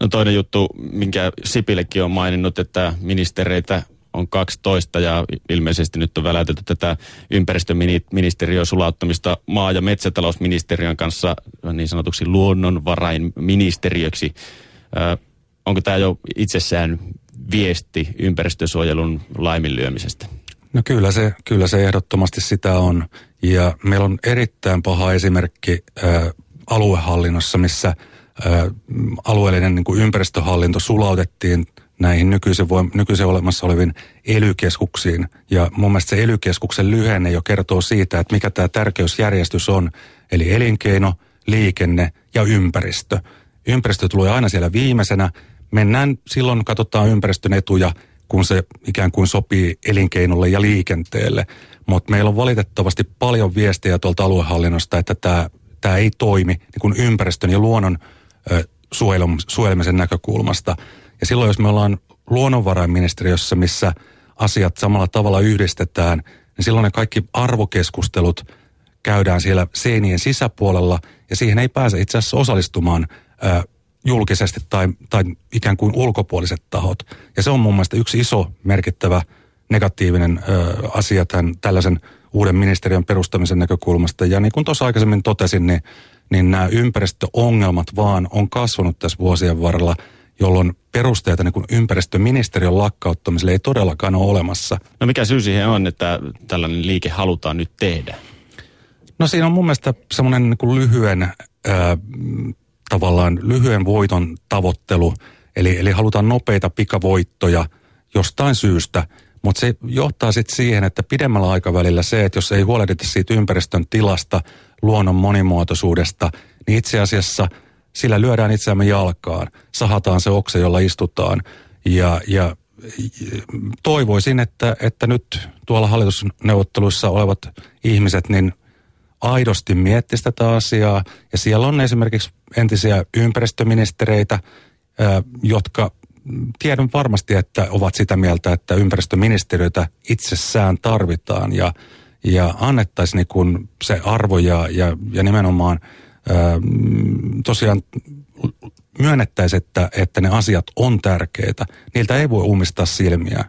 No toinen juttu, minkä Sipilekin on maininnut, että ministereitä on 12 ja ilmeisesti nyt on väläytetty tätä ympäristöministeriön sulauttamista maa- ja metsätalousministeriön kanssa niin sanotuksi luonnonvarainministeriöksi. Ö, onko tämä jo itsessään viesti ympäristösuojelun laiminlyömisestä? No kyllä se, kyllä se ehdottomasti sitä on. Ja meillä on erittäin paha esimerkki ä, aluehallinnossa, missä alueellinen niin kuin ympäristöhallinto sulautettiin näihin nykyisen, voim- nykyisen olemassa oleviin elykeskuksiin. Ja mun mielestä se elykeskuksen lyhenne jo kertoo siitä, että mikä tämä tärkeysjärjestys on. Eli elinkeino, liikenne ja ympäristö. Ympäristö tulee aina siellä viimeisenä. Mennään silloin, katsotaan ympäristön etuja, kun se ikään kuin sopii elinkeinolle ja liikenteelle. Mutta meillä on valitettavasti paljon viestejä tuolta aluehallinnosta, että tämä, tämä ei toimi niin kuin ympäristön ja luonnon ö, suojelmisen näkökulmasta – ja silloin, jos me ollaan luonnonvarainministeriössä, missä asiat samalla tavalla yhdistetään, niin silloin ne kaikki arvokeskustelut käydään siellä seinien sisäpuolella, ja siihen ei pääse itse asiassa osallistumaan julkisesti tai, tai ikään kuin ulkopuoliset tahot. Ja se on mun mielestä yksi iso merkittävä negatiivinen ö, asia tämän, tällaisen uuden ministeriön perustamisen näkökulmasta. Ja niin kuin tuossa aikaisemmin totesin, niin, niin nämä ympäristöongelmat vaan on kasvanut tässä vuosien varrella – jolloin perusteita niin kuin ympäristöministeriön lakkauttamiselle ei todellakaan ole olemassa. No mikä syy siihen on, että tällainen liike halutaan nyt tehdä? No siinä on mun mielestä semmoinen niin kuin lyhyen, äh, tavallaan lyhyen voiton tavoittelu, eli, eli halutaan nopeita pikavoittoja jostain syystä, mutta se johtaa sitten siihen, että pidemmällä aikavälillä se, että jos ei huolehdita siitä ympäristön tilasta, luonnon monimuotoisuudesta, niin itse asiassa – sillä lyödään itseämme jalkaan, sahataan se oksa, jolla istutaan. Ja, ja toivoisin, että, että nyt tuolla hallitusneuvotteluissa olevat ihmiset niin aidosti miettisivät tätä asiaa. Ja siellä on esimerkiksi entisiä ympäristöministereitä, jotka tiedän varmasti, että ovat sitä mieltä, että ympäristöministeriötä itsessään tarvitaan ja, ja annettaisiin niin se arvo ja, ja, ja nimenomaan – tosiaan myönnettäisiin, että, että ne asiat on tärkeitä. Niiltä ei voi umistaa silmiä.